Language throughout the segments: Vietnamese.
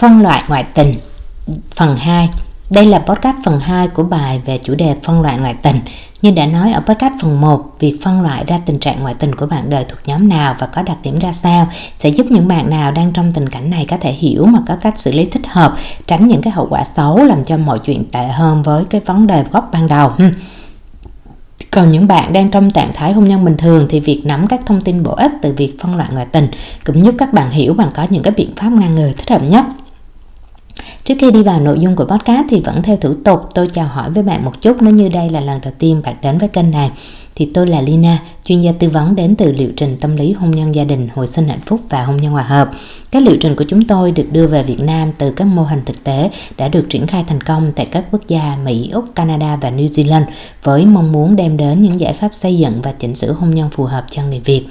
Phân loại ngoại tình Phần 2 Đây là podcast phần 2 của bài về chủ đề phân loại ngoại tình. Như đã nói ở podcast phần 1, việc phân loại ra tình trạng ngoại tình của bạn đời thuộc nhóm nào và có đặc điểm ra sao sẽ giúp những bạn nào đang trong tình cảnh này có thể hiểu mà có cách xử lý thích hợp, tránh những cái hậu quả xấu làm cho mọi chuyện tệ hơn với cái vấn đề gốc ban đầu. Còn những bạn đang trong trạng thái hôn nhân bình thường thì việc nắm các thông tin bổ ích từ việc phân loại ngoại tình cũng giúp các bạn hiểu bằng có những cái biện pháp ngăn ngừa thích hợp nhất. Trước khi đi vào nội dung của podcast thì vẫn theo thủ tục tôi chào hỏi với bạn một chút nếu như đây là lần đầu tiên bạn đến với kênh này thì tôi là Lina, chuyên gia tư vấn đến từ liệu trình tâm lý hôn nhân gia đình, hồi sinh hạnh phúc và hôn nhân hòa hợp. Các liệu trình của chúng tôi được đưa về Việt Nam từ các mô hình thực tế đã được triển khai thành công tại các quốc gia Mỹ, Úc, Canada và New Zealand với mong muốn đem đến những giải pháp xây dựng và chỉnh sửa hôn nhân phù hợp cho người Việt.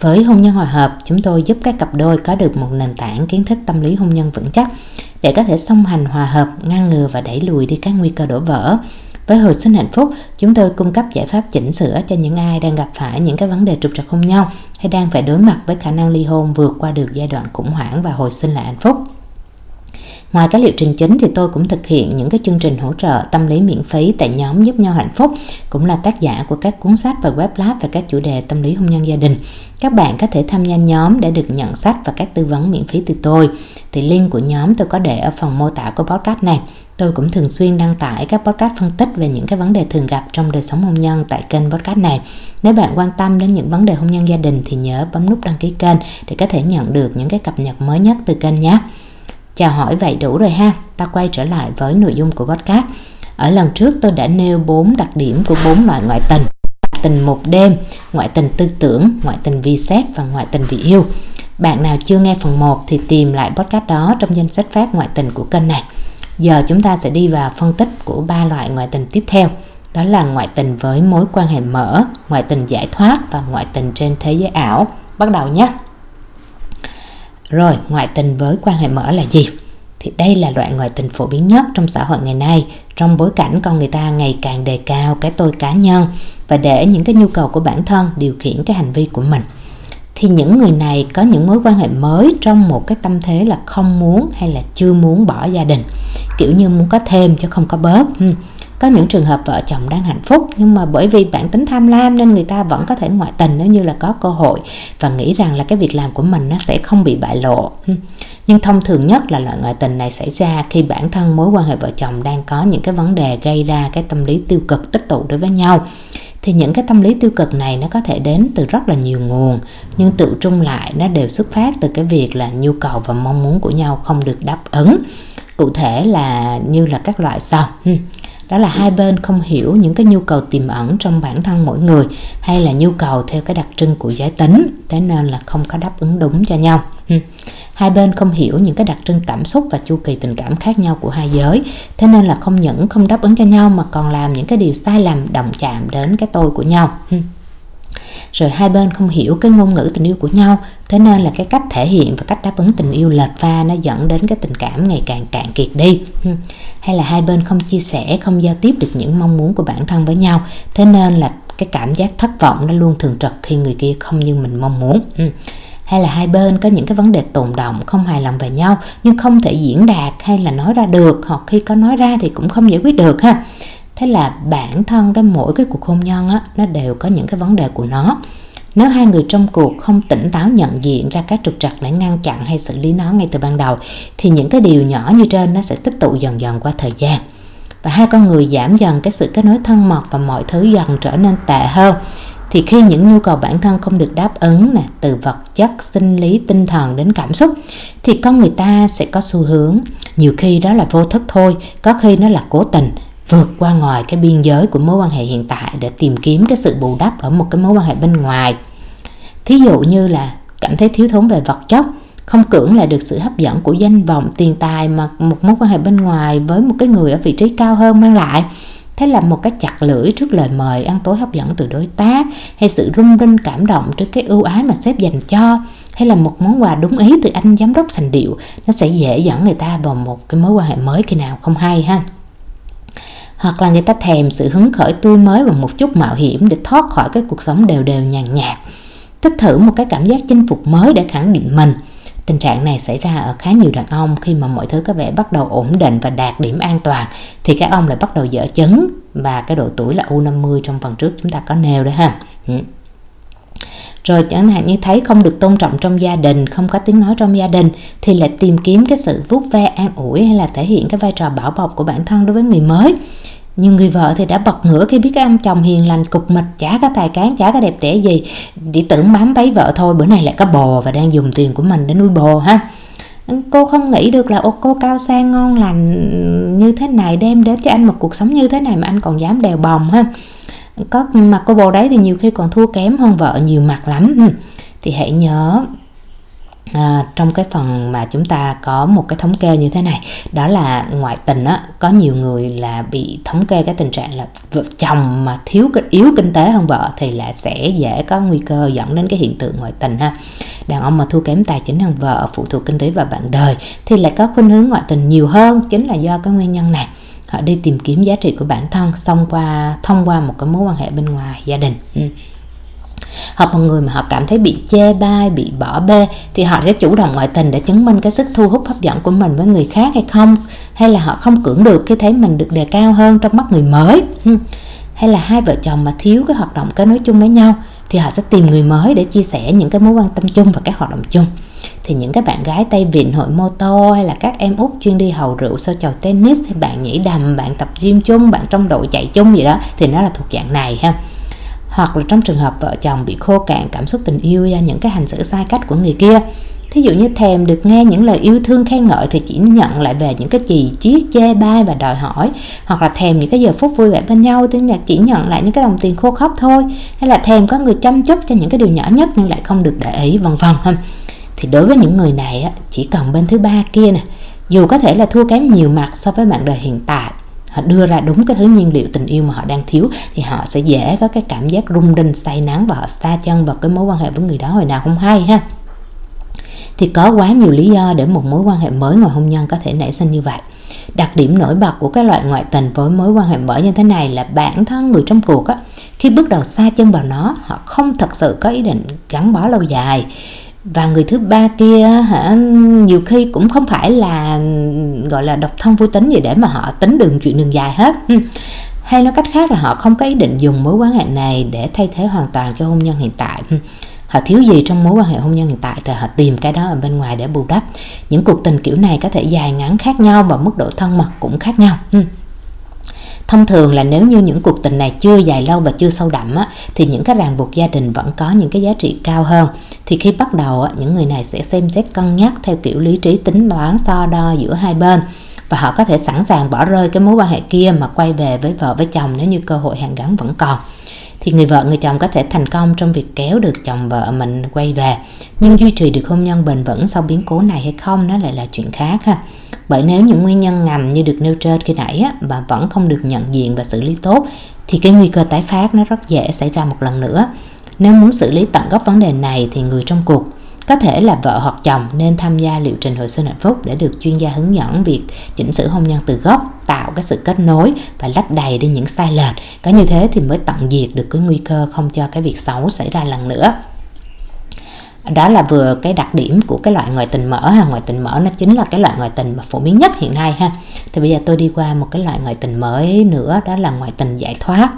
Với hôn nhân hòa hợp, chúng tôi giúp các cặp đôi có được một nền tảng kiến thức tâm lý hôn nhân vững chắc để có thể song hành hòa hợp, ngăn ngừa và đẩy lùi đi các nguy cơ đổ vỡ. Với hồi sinh hạnh phúc, chúng tôi cung cấp giải pháp chỉnh sửa cho những ai đang gặp phải những cái vấn đề trục trặc hôn nhau, hay đang phải đối mặt với khả năng ly hôn vượt qua được giai đoạn khủng hoảng và hồi sinh lại hạnh phúc. Ngoài các liệu trình chính thì tôi cũng thực hiện những cái chương trình hỗ trợ tâm lý miễn phí tại nhóm giúp nhau hạnh phúc, cũng là tác giả của các cuốn sách và web lab về các chủ đề tâm lý hôn nhân gia đình. Các bạn có thể tham gia nhóm để được nhận sách và các tư vấn miễn phí từ tôi. Thì link của nhóm tôi có để ở phần mô tả của podcast này. Tôi cũng thường xuyên đăng tải các podcast phân tích về những cái vấn đề thường gặp trong đời sống hôn nhân tại kênh podcast này. Nếu bạn quan tâm đến những vấn đề hôn nhân gia đình thì nhớ bấm nút đăng ký kênh để có thể nhận được những cái cập nhật mới nhất từ kênh nhé. Chào hỏi vậy đủ rồi ha, ta quay trở lại với nội dung của podcast. Ở lần trước tôi đã nêu 4 đặc điểm của 4 loại ngoại tình. Ngoại tình một đêm, ngoại tình tư tưởng, ngoại tình vì xét và ngoại tình vì yêu. Bạn nào chưa nghe phần 1 thì tìm lại podcast đó trong danh sách phát ngoại tình của kênh này. Giờ chúng ta sẽ đi vào phân tích của ba loại ngoại tình tiếp theo. Đó là ngoại tình với mối quan hệ mở, ngoại tình giải thoát và ngoại tình trên thế giới ảo. Bắt đầu nhé! Rồi, ngoại tình với quan hệ mở là gì? Thì đây là loại ngoại tình phổ biến nhất trong xã hội ngày nay, trong bối cảnh con người ta ngày càng đề cao cái tôi cá nhân và để những cái nhu cầu của bản thân điều khiển cái hành vi của mình. Thì những người này có những mối quan hệ mới trong một cái tâm thế là không muốn hay là chưa muốn bỏ gia đình, kiểu như muốn có thêm chứ không có bớt. Có những trường hợp vợ chồng đang hạnh phúc, nhưng mà bởi vì bản tính tham lam nên người ta vẫn có thể ngoại tình nếu như là có cơ hội và nghĩ rằng là cái việc làm của mình nó sẽ không bị bại lộ. Ừ. Nhưng thông thường nhất là loại ngoại tình này xảy ra khi bản thân mối quan hệ vợ chồng đang có những cái vấn đề gây ra cái tâm lý tiêu cực, tích tụ đối với nhau. Thì những cái tâm lý tiêu cực này nó có thể đến từ rất là nhiều nguồn, nhưng tự trung lại nó đều xuất phát từ cái việc là nhu cầu và mong muốn của nhau không được đáp ứng. Cụ thể là như là các loại sau. Ừ đó là hai bên không hiểu những cái nhu cầu tiềm ẩn trong bản thân mỗi người, hay là nhu cầu theo cái đặc trưng của giới tính, thế nên là không có đáp ứng đúng cho nhau. Ừ. Hai bên không hiểu những cái đặc trưng cảm xúc và chu kỳ tình cảm khác nhau của hai giới, thế nên là không những không đáp ứng cho nhau mà còn làm những cái điều sai lầm, động chạm đến cái tôi của nhau. Ừ rồi hai bên không hiểu cái ngôn ngữ tình yêu của nhau, thế nên là cái cách thể hiện và cách đáp ứng tình yêu lệch pha nó dẫn đến cái tình cảm ngày càng cạn kiệt đi. Hay là hai bên không chia sẻ, không giao tiếp được những mong muốn của bản thân với nhau, thế nên là cái cảm giác thất vọng nó luôn thường trực khi người kia không như mình mong muốn. Hay là hai bên có những cái vấn đề tồn động không hài lòng về nhau, nhưng không thể diễn đạt hay là nói ra được, hoặc khi có nói ra thì cũng không giải quyết được ha thế là bản thân cái mỗi cái cuộc hôn nhân á, nó đều có những cái vấn đề của nó. Nếu hai người trong cuộc không tỉnh táo nhận diện ra các trục trặc để ngăn chặn hay xử lý nó ngay từ ban đầu, thì những cái điều nhỏ như trên nó sẽ tích tụ dần dần qua thời gian. Và hai con người giảm dần cái sự kết nối thân mật và mọi thứ dần trở nên tệ hơn. Thì khi những nhu cầu bản thân không được đáp ứng nè, từ vật chất, sinh lý, tinh thần đến cảm xúc, thì con người ta sẽ có xu hướng, nhiều khi đó là vô thức thôi, có khi nó là cố tình vượt qua ngoài cái biên giới của mối quan hệ hiện tại để tìm kiếm cái sự bù đắp ở một cái mối quan hệ bên ngoài. Thí dụ như là cảm thấy thiếu thốn về vật chất, không cưỡng lại được sự hấp dẫn của danh vọng, tiền tài mà một mối quan hệ bên ngoài với một cái người ở vị trí cao hơn mang lại. Thế là một cái chặt lưỡi trước lời mời ăn tối hấp dẫn từ đối tác, hay sự rung rinh cảm động trước cái ưu ái mà sếp dành cho, hay là một món quà đúng ý từ anh giám đốc sành điệu, nó sẽ dễ dẫn người ta vào một cái mối quan hệ mới khi nào không hay ha hoặc là người ta thèm sự hứng khởi tươi mới và một chút mạo hiểm để thoát khỏi cái cuộc sống đều đều nhàn nhạt. Thích thử một cái cảm giác chinh phục mới để khẳng định mình. Tình trạng này xảy ra ở khá nhiều đàn ông. Khi mà mọi thứ có vẻ bắt đầu ổn định và đạt điểm an toàn, thì các ông lại bắt đầu dở chấn và cái độ tuổi là U50 trong phần trước chúng ta có nêu đó ha. Ừ. Rồi chẳng hạn như thấy không được tôn trọng trong gia đình, không có tiếng nói trong gia đình thì lại tìm kiếm cái sự vuốt ve an ủi hay là thể hiện cái vai trò bảo bọc của bản thân đối với người mới. Nhưng người vợ thì đã bật ngửa khi biết cái ông chồng hiền lành cục mịch chả có tài cán chả có đẹp đẽ gì. Chỉ tưởng bám váy vợ thôi bữa nay lại có bò và đang dùng tiền của mình để nuôi bò ha. Cô không nghĩ được là ô cô cao sang ngon lành như thế này đem đến cho anh một cuộc sống như thế này mà anh còn dám đèo bồng ha có mặt cô bồ đấy thì nhiều khi còn thua kém hơn vợ nhiều mặt lắm. Ừ. Thì hãy nhớ À, trong cái phần mà chúng ta có một cái thống kê như thế này đó là ngoại tình á có nhiều người là bị thống kê cái tình trạng là vợ chồng mà thiếu cái yếu kinh tế hơn vợ thì là sẽ dễ có nguy cơ dẫn đến cái hiện tượng ngoại tình ha. Đàn ông mà thua kém tài chính hơn vợ phụ thuộc kinh tế và bạn đời thì lại có khuynh hướng ngoại tình nhiều hơn chính là do cái nguyên nhân này họ đi tìm kiếm giá trị của bản thân xong qua, thông qua một cái mối quan hệ bên ngoài, gia đình. Ừ. Hoặc một người mà họ cảm thấy bị chê bai, bị bỏ bê, thì họ sẽ chủ động ngoại tình để chứng minh cái sức thu hút, hấp dẫn của mình với người khác hay không? Hay là họ không cưỡng được khi thấy mình được đề cao hơn trong mắt người mới? Ừ. Hay là hai vợ chồng mà thiếu cái hoạt động kết nối chung với nhau, thì họ sẽ tìm người mới để chia sẻ những cái mối quan tâm chung và các hoạt động chung? Thì những các bạn gái tay vịn, hội mô tô hay là các em út chuyên đi hầu rượu sau chầu tennis, hay bạn nhảy đầm, bạn tập gym chung, bạn trong đội chạy chung gì đó, thì nó là thuộc dạng này ha. Hoặc là trong trường hợp vợ chồng bị khô cạn, cảm xúc tình yêu do những cái hành xử sai cách của người kia. Thí dụ như thèm được nghe những lời yêu thương khen ngợi thì chỉ nhận lại về những cái chì chiết chê, bai và đòi hỏi. Hoặc là thèm những cái giờ phút vui vẻ bên nhau thì chỉ nhận lại những cái đồng tiền khô khóc thôi. Hay là thèm có người chăm chút cho những cái điều nhỏ nhất nhưng lại không được để ý, vân vân thì đối với những người này chỉ cần bên thứ ba kia nè, dù có thể là thua kém nhiều mặt so với bạn đời hiện tại, họ đưa ra đúng cái thứ nhiên liệu tình yêu mà họ đang thiếu, thì họ sẽ dễ có cái cảm giác rung đinh say nắng và họ xa chân vào cái mối quan hệ với người đó hồi nào không hay ha. Thì có quá nhiều lý do để một mối quan hệ mới ngoài hôn nhân có thể nảy sinh như vậy. Đặc điểm nổi bật của các loại ngoại tình với mối quan hệ mới như thế này là bản thân người trong cuộc á, khi bước đầu xa chân vào nó, họ không thật sự có ý định gắn bó lâu dài và người thứ ba kia hả, nhiều khi cũng không phải là, gọi là, độc thân vô tính gì để mà họ tính đường chuyện đường dài hết. Hay nói cách khác là họ không có ý định dùng mối quan hệ này để thay thế hoàn toàn cho hôn nhân hiện tại. Họ thiếu gì trong mối quan hệ hôn nhân hiện tại thì họ tìm cái đó ở bên ngoài để bù đắp. Những cuộc tình kiểu này có thể dài ngắn khác nhau và mức độ thân mật cũng khác nhau thông thường là nếu như những cuộc tình này chưa dài lâu và chưa sâu đậm á, thì những cái ràng buộc gia đình vẫn có những cái giá trị cao hơn. Thì khi bắt đầu á, những người này sẽ xem xét cân nhắc theo kiểu lý trí tính toán so đo giữa hai bên. Và họ có thể sẵn sàng bỏ rơi cái mối quan hệ kia mà quay về với vợ với chồng nếu như cơ hội hàn gắn vẫn còn thì người vợ người chồng có thể thành công trong việc kéo được chồng vợ mình quay về. Nhưng duy trì được hôn nhân bền vững sau biến cố này hay không nó lại là chuyện khác ha. Bởi nếu những nguyên nhân ngầm như được nêu trên khi nãy á, mà vẫn không được nhận diện và xử lý tốt thì cái nguy cơ tái phát nó rất dễ xảy ra một lần nữa. Nếu muốn xử lý tận gốc vấn đề này thì người trong cuộc có thể là vợ hoặc chồng nên tham gia liệu trình hồi sinh hạnh phúc để được chuyên gia hướng dẫn việc chỉnh sửa hôn nhân từ gốc, tạo cái sự kết nối và lách đầy đi những sai lệch. Có như thế thì mới tận diệt được cái nguy cơ không cho cái việc xấu xảy ra lần nữa. Đó là vừa cái đặc điểm của cái loại ngoại tình mở ha. Ngoại tình mở nó chính là cái loại ngoại tình mà phổ biến nhất hiện nay ha. Thì bây giờ tôi đi qua một cái loại ngoại tình mới nữa đó là ngoại tình giải thoát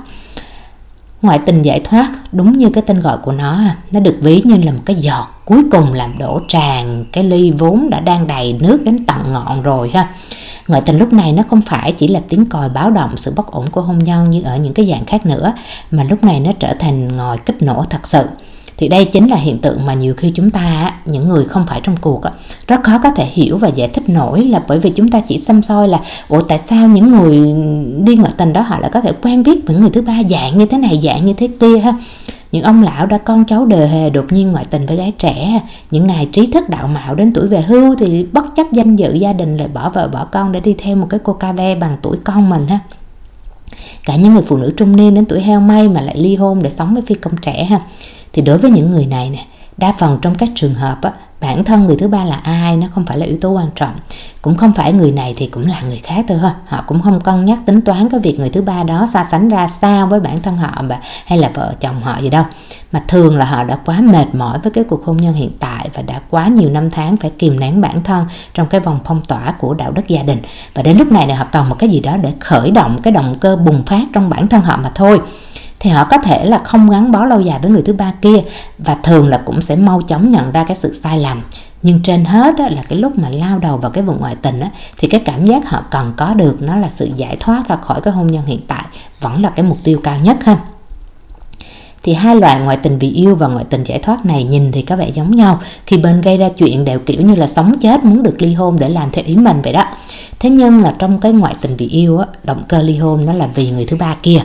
ngoại tình giải thoát, đúng như cái tên gọi của nó nó được ví như là một cái giọt cuối cùng làm đổ tràn cái ly vốn đã đang đầy nước đến tận ngọn rồi ha. Ngoại tình lúc này nó không phải chỉ là tiếng còi báo động sự bất ổn của hôn nhân như ở những cái dạng khác nữa, mà lúc này nó trở thành ngòi kích nổ thật sự thì đây chính là hiện tượng mà nhiều khi chúng ta những người không phải trong cuộc rất khó có thể hiểu và giải thích nổi là bởi vì chúng ta chỉ xăm soi là, ủa, tại sao những người đi ngoại tình đó họ lại có thể quen biết với người thứ ba dạng như thế này, dạng như thế kia ha? Những ông lão đã con cháu đề hề đột nhiên ngoại tình với gái trẻ những ngày trí thức đạo mạo đến tuổi về hưu thì bất chấp danh dự gia đình lại bỏ vợ, bỏ con để đi theo một cái cô ca ve bằng tuổi con mình ha. Cả những người phụ nữ trung niên đến tuổi heo may mà lại ly hôn để sống với phi công trẻ ha thì đối với những người này nè đa phần trong các trường hợp á, bản thân người thứ ba là ai nó không phải là yếu tố quan trọng. Cũng không phải người này thì cũng là người khác thôi ha. Họ cũng không cân nhắc tính toán cái việc người thứ ba đó so sánh ra sao với bản thân họ và hay là vợ chồng họ gì đâu. Mà thường là họ đã quá mệt mỏi với cái cuộc hôn nhân hiện tại và đã quá nhiều năm tháng phải kìm nén bản thân trong cái vòng phong tỏa của đạo đức gia đình. Và đến lúc này này họ cần một cái gì đó để khởi động cái động cơ bùng phát trong bản thân họ mà thôi thì họ có thể là không gắn bó lâu dài với người thứ ba kia và thường là cũng sẽ mau chóng nhận ra cái sự sai lầm. Nhưng trên hết á, là cái lúc mà lao đầu vào cái vùng ngoại tình á, thì cái cảm giác họ cần có được nó là sự giải thoát ra khỏi cái hôn nhân hiện tại vẫn là cái mục tiêu cao nhất ha. Thì hai loại ngoại tình vì yêu và ngoại tình giải thoát này nhìn thì có vẻ giống nhau. Khi bên gây ra chuyện đều kiểu như là sống chết muốn được ly hôn để làm theo ý mình vậy đó. Thế nhưng là trong cái ngoại tình vì yêu á, động cơ ly hôn nó là vì người thứ ba kia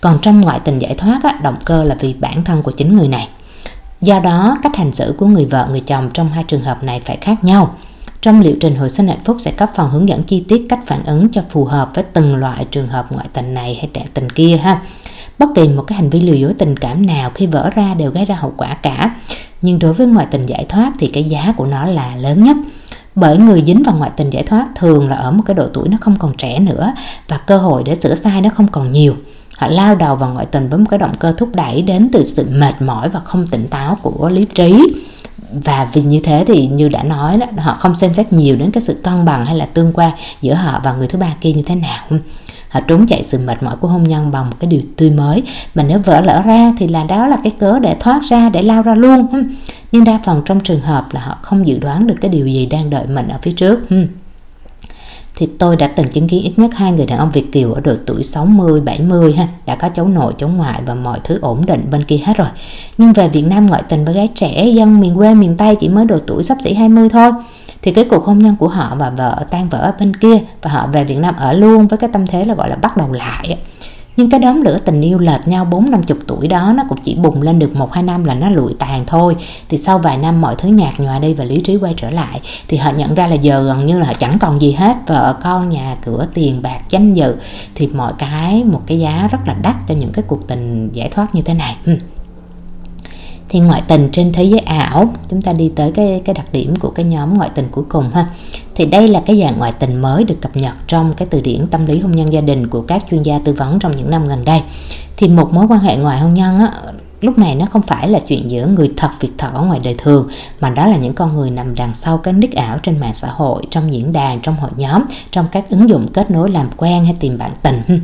còn trong ngoại tình giải thoát á, động cơ là vì bản thân của chính người này. Do đó cách hành xử của người vợ người chồng trong hai trường hợp này phải khác nhau. Trong liệu trình hồi sinh hạnh phúc sẽ có phần hướng dẫn chi tiết cách phản ứng cho phù hợp với từng loại trường hợp ngoại tình này hay trẻ tình kia ha. Bất kỳ một cái hành vi lừa dối tình cảm nào khi vỡ ra đều gây ra hậu quả cả. Nhưng đối với ngoại tình giải thoát thì cái giá của nó là lớn nhất. Bởi người dính vào ngoại tình giải thoát thường là ở một cái độ tuổi nó không còn trẻ nữa và cơ hội để sửa sai nó không còn nhiều họ lao đầu vào ngoại tình với một cái động cơ thúc đẩy đến từ sự mệt mỏi và không tỉnh táo của lý trí. Và vì như thế thì như đã nói đó, họ không xem xét nhiều đến cái sự cân bằng hay là tương quan giữa họ và người thứ ba kia như thế nào. Họ trốn chạy sự mệt mỏi của hôn nhân bằng một cái điều tươi mới. Mà nếu vỡ lỡ ra thì là đó là cái cớ để thoát ra, để lao ra luôn. Nhưng đa phần trong trường hợp là họ không dự đoán được cái điều gì đang đợi mình ở phía trước thì tôi đã từng chứng kiến ít nhất hai người đàn ông Việt kiều ở độ tuổi 60, 70 ha, đã có cháu nội, cháu ngoại và mọi thứ ổn định bên kia hết rồi. Nhưng về Việt Nam ngoại tình với gái trẻ dân miền quê miền Tây chỉ mới độ tuổi sắp xỉ 20 thôi. Thì cái cuộc hôn nhân của họ và vợ tan vỡ ở bên kia và họ về Việt Nam ở luôn với cái tâm thế là gọi là bắt đầu lại nhưng cái đốm lửa tình yêu lệch nhau bốn năm chục tuổi đó, nó cũng chỉ bùng lên được một, hai năm là nó lụi tàn thôi. Thì sau vài năm mọi thứ nhạt nhòa đi và lý trí quay trở lại, thì họ nhận ra là giờ gần như là họ chẳng còn gì hết vợ con nhà, cửa tiền, bạc, danh dự. Thì mọi cái, một cái giá rất là đắt cho những cái cuộc tình giải thoát như thế này. Ừ thì ngoại tình trên thế giới ảo chúng ta đi tới cái cái đặc điểm của cái nhóm ngoại tình cuối cùng ha. Thì đây là cái dạng ngoại tình mới được cập nhật trong cái từ điển tâm lý hôn nhân gia đình của các chuyên gia tư vấn trong những năm gần đây. Thì một mối quan hệ ngoài hôn nhân á, lúc này nó không phải là chuyện giữa người thật việc thật ở ngoài đời thường mà đó là những con người nằm đằng sau cái nick ảo trên mạng xã hội trong diễn đàn trong hội nhóm trong các ứng dụng kết nối làm quen hay tìm bạn tình.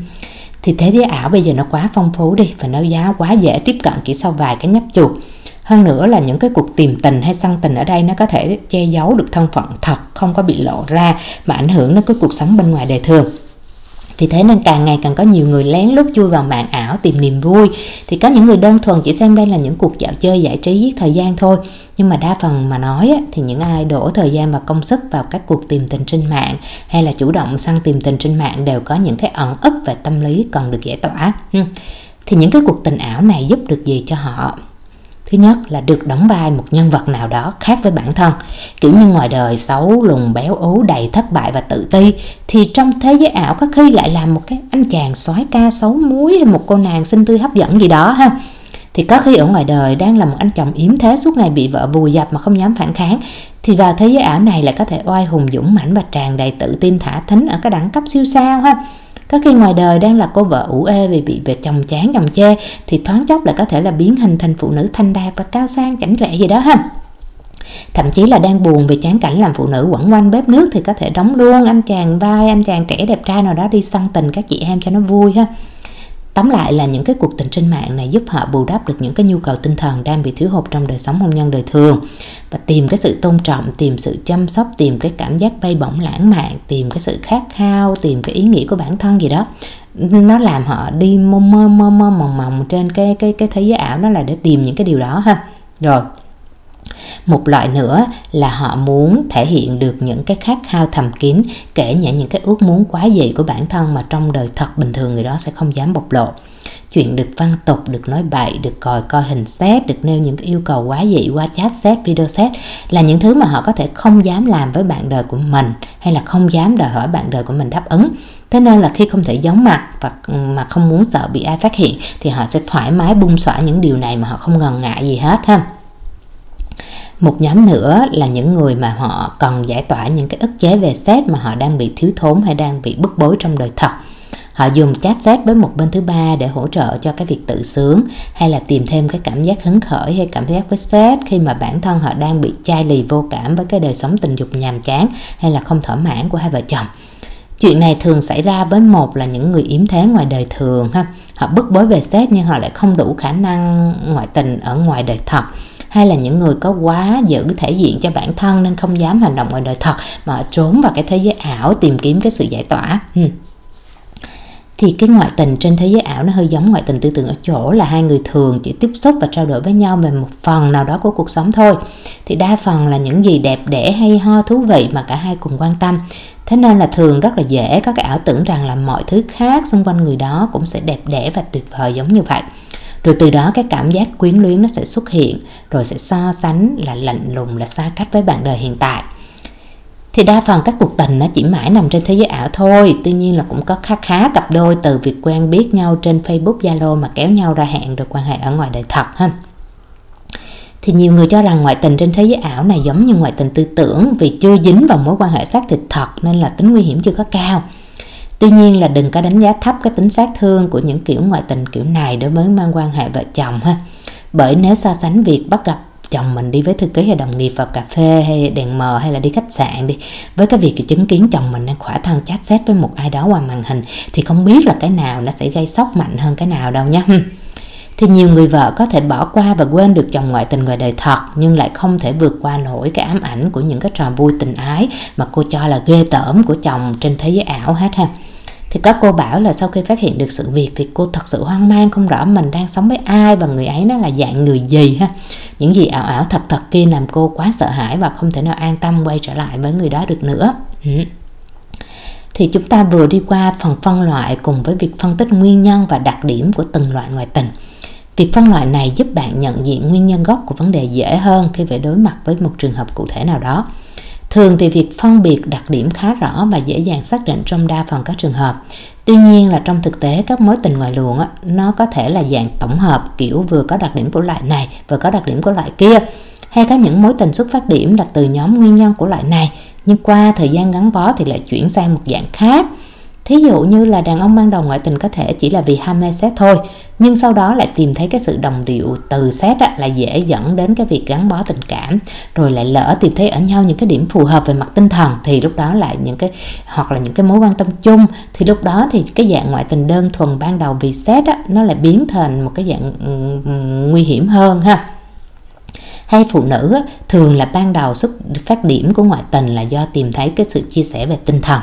Thì thế giới ảo bây giờ nó quá phong phú đi và nó giá quá dễ tiếp cận chỉ sau vài cái nhấp chuột hơn nữa là những cái cuộc tìm tình hay săn tình ở đây nó có thể che giấu được thân phận thật, không có bị lộ ra mà ảnh hưởng đến cái cuộc sống bên ngoài đời thường. Vì thế nên càng ngày càng có nhiều người lén lút chui vào mạng ảo tìm niềm vui. Thì có những người đơn thuần chỉ xem đây là những cuộc dạo chơi giải trí giết thời gian thôi. Nhưng mà đa phần mà nói thì những ai đổ thời gian và công sức vào các cuộc tìm tình trên mạng hay là chủ động săn tìm tình trên mạng đều có những cái ẩn ức về tâm lý cần được giải tỏa. Thì những cái cuộc tình ảo này giúp được gì cho họ? Thứ nhất là được đóng vai một nhân vật nào đó khác với bản thân. Kiểu như ngoài đời xấu, lùn béo ố đầy thất bại và tự ti, thì trong thế giới ảo có khi lại làm một cái anh chàng soái ca xấu muối hay một cô nàng xinh tươi hấp dẫn gì đó ha. Thì có khi ở ngoài đời đang là một anh chồng yếm thế suốt ngày bị vợ vùi dập mà không dám phản kháng, thì vào thế giới ảo này lại có thể oai hùng dũng mãnh và tràn đầy tự tin thả thính ở cái đẳng cấp siêu sao ha có khi ngoài đời đang là cô vợ ủ ê vì bị về chồng chán, chồng chê, thì thoáng chốc lại có thể là biến hình thành phụ nữ thanh đạt và cao sang, chảnh chọe gì đó ha. Thậm chí là đang buồn vì chán cảnh làm phụ nữ quẩn quanh bếp nước thì có thể đóng luôn anh chàng vai, anh chàng trẻ đẹp trai nào đó đi săn tình các chị em cho nó vui ha. Tóm lại là những cái cuộc tình trên mạng này giúp họ bù đắp được những cái nhu cầu tinh thần đang bị thiếu hụt trong đời sống hôn nhân đời thường và tìm cái sự tôn trọng, tìm sự chăm sóc, tìm cái cảm giác bay bổng lãng mạn, tìm cái sự khát khao, tìm cái ý nghĩa của bản thân gì đó. Nó làm họ đi mơ mơ mơ mơ mòng mòng trên cái cái cái thế giới ảo đó là để tìm những cái điều đó ha. Rồi, một loại nữa là họ muốn thể hiện được những cái khát khao thầm kín, kể nhảy những cái ước muốn quá dị của bản thân mà trong đời thật bình thường người đó sẽ không dám bộc lộ. Chuyện được văn tục, được nói bậy, được còi coi hình xét được nêu những cái yêu cầu quá dị qua chat xét, video xét là những thứ mà họ có thể không dám làm với bạn đời của mình hay là không dám đòi hỏi bạn đời của mình đáp ứng. Thế nên là khi không thể giống mặt và ừ, mà không muốn sợ bị ai phát hiện thì họ sẽ thoải mái bung xõa những điều này mà họ không ngần ngại gì hết ha một nhóm nữa là những người mà họ cần giải tỏa những cái ức chế về sếp mà họ đang bị thiếu thốn hay đang bị bức bối trong đời thật. Họ dùng chat sếp với một bên thứ ba để hỗ trợ cho cái việc tự sướng, hay là tìm thêm cái cảm giác hứng khởi hay cảm giác với sếp khi mà bản thân họ đang bị chai lì vô cảm với cái đời sống tình dục nhàm chán hay là không thỏa mãn của hai vợ chồng. Chuyện này thường xảy ra với một là những người yếm thế ngoài đời thường ha. Họ bức bối về sếp nhưng họ lại không đủ khả năng ngoại tình ở ngoài đời thật hay là những người có quá giữ thể diện cho bản thân nên không dám hành động ngoài đời thật mà trốn vào cái thế giới ảo tìm kiếm cái sự giải tỏa. Ừ. Thì cái ngoại tình trên thế giới ảo nó hơi giống ngoại tình tư tưởng ở chỗ là hai người thường chỉ tiếp xúc và trao đổi với nhau về một phần nào đó của cuộc sống thôi. Thì đa phần là những gì đẹp đẽ hay ho thú vị mà cả hai cùng quan tâm. Thế nên là thường rất là dễ có cái ảo tưởng rằng là mọi thứ khác xung quanh người đó cũng sẽ đẹp đẽ và tuyệt vời giống như vậy rồi từ đó cái cảm giác quyến luyến nó sẽ xuất hiện, rồi sẽ so sánh là lạnh lùng, là xa cách với bạn đời hiện tại. Thì đa phần các cuộc tình nó chỉ mãi nằm trên thế giới ảo thôi, tuy nhiên là cũng có khá khá cặp đôi từ việc quen biết nhau trên facebook, zalo mà kéo nhau ra hẹn được quan hệ ở ngoài đời thật ha. Thì nhiều người cho rằng ngoại tình trên thế giới ảo này giống như ngoại tình tư tưởng vì chưa dính vào mối quan hệ xác thịt thật nên là tính nguy hiểm chưa có cao tuy nhiên là đừng có đánh giá thấp cái tính sát thương của những kiểu ngoại tình kiểu này đối với mang quan hệ vợ chồng ha. Bởi nếu so sánh việc bắt gặp chồng mình đi với thư ký hay đồng nghiệp vào cà phê hay đèn mờ hay là đi khách sạn đi, với cái việc chứng kiến chồng mình đang khỏa thân chat xét với một ai đó qua màn hình, thì không biết là cái nào nó sẽ gây sốc mạnh hơn cái nào đâu nhé thì nhiều người vợ có thể bỏ qua và quên được chồng ngoại tình ngoài đời thật, nhưng lại không thể vượt qua nổi cái ám ảnh của những cái trò vui tình ái mà cô cho là ghê tởm của chồng trên thế giới ảo hết ha thì các cô bảo là sau khi phát hiện được sự việc thì cô thật sự hoang mang, không rõ mình đang sống với ai và người ấy nó là dạng người gì ha những gì ảo ảo thật thật kia làm cô quá sợ hãi và không thể nào an tâm quay trở lại với người đó được nữa ừ. thì chúng ta vừa đi qua phần phân loại cùng với việc phân tích nguyên nhân và đặc điểm của từng loại ngoại tình Việc phân loại này giúp bạn nhận diện nguyên nhân gốc của vấn đề dễ hơn khi phải đối mặt với một trường hợp cụ thể nào đó. Thường thì việc phân biệt đặc điểm khá rõ và dễ dàng xác định trong đa phần các trường hợp. Tuy nhiên là trong thực tế các mối tình ngoài luồng á, nó có thể là dạng tổng hợp kiểu vừa có đặc điểm của loại này vừa có đặc điểm của loại kia hay có những mối tình xuất phát điểm là từ nhóm nguyên nhân của loại này nhưng qua thời gian gắn bó thì lại chuyển sang một dạng khác Thí dụ như là đàn ông ban đầu ngoại tình có thể chỉ là vì ham mê xét thôi, nhưng sau đó lại tìm thấy cái sự đồng điệu từ xét á, là dễ dẫn đến cái việc gắn bó tình cảm, rồi lại lỡ tìm thấy ở nhau những cái điểm phù hợp về mặt tinh thần thì lúc đó lại những cái hoặc là những cái mối quan tâm chung thì lúc đó thì cái dạng ngoại tình đơn thuần ban đầu vì xét á, nó lại biến thành một cái dạng ừ, ừ, nguy hiểm hơn ha. Hay phụ nữ thường là ban đầu xuất phát điểm của ngoại tình là do tìm thấy cái sự chia sẻ về tinh thần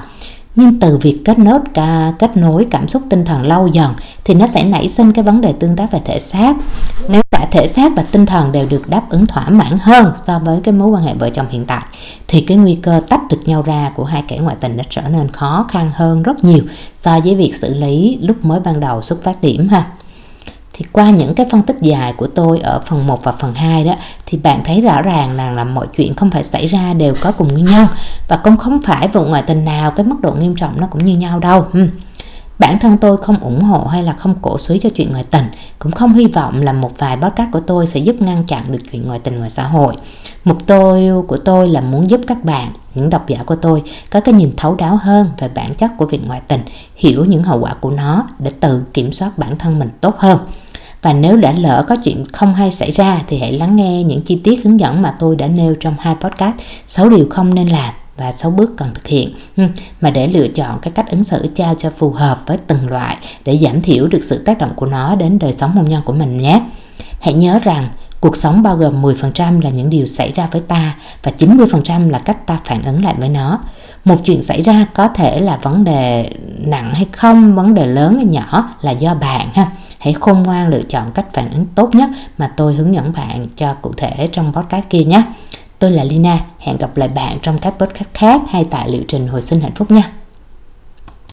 nhưng từ việc kết nối cả kết nối cảm xúc tinh thần lâu dần thì nó sẽ nảy sinh cái vấn đề tương tác về thể xác. Nếu cả thể xác và tinh thần đều được đáp ứng thỏa mãn hơn so với cái mối quan hệ vợ chồng hiện tại, thì cái nguy cơ tách được nhau ra của hai kẻ ngoại tình đã trở nên khó khăn hơn rất nhiều so với việc xử lý lúc mới ban đầu xuất phát điểm ha thì qua những cái phân tích dài của tôi ở phần 1 và phần 2 đó, thì bạn thấy rõ ràng rằng là mọi chuyện không phải xảy ra đều có cùng nguyên nhân và cũng không phải vụ ngoại tình nào, cái mức độ nghiêm trọng nó cũng như nhau đâu. Bản thân tôi không ủng hộ hay là không cổ suý cho chuyện ngoại tình, cũng không hy vọng là một vài podcast của tôi sẽ giúp ngăn chặn được chuyện ngoại tình ngoài xã hội. Mục tiêu của tôi là muốn giúp các bạn, những độc giả của tôi có cái nhìn thấu đáo hơn về bản chất của việc ngoại tình, hiểu những hậu quả của nó để tự kiểm soát bản thân mình tốt hơn. Và nếu đã lỡ có chuyện không hay xảy ra thì hãy lắng nghe những chi tiết hướng dẫn mà tôi đã nêu trong hai podcast 6 điều không nên làm và 6 bước cần thực hiện ừ, mà để lựa chọn cái cách ứng xử trao cho phù hợp với từng loại để giảm thiểu được sự tác động của nó đến đời sống hôn nhân của mình nhé. Hãy nhớ rằng cuộc sống bao gồm 10% là những điều xảy ra với ta và 90% là cách ta phản ứng lại với nó. Một chuyện xảy ra có thể là vấn đề nặng hay không, vấn đề lớn hay nhỏ là do bạn ha hãy khôn ngoan lựa chọn cách phản ứng tốt nhất mà tôi hướng dẫn bạn cho cụ thể trong podcast kia nhé. Tôi là Lina, hẹn gặp lại bạn trong các podcast khác hay tại liệu trình hồi sinh hạnh phúc nha.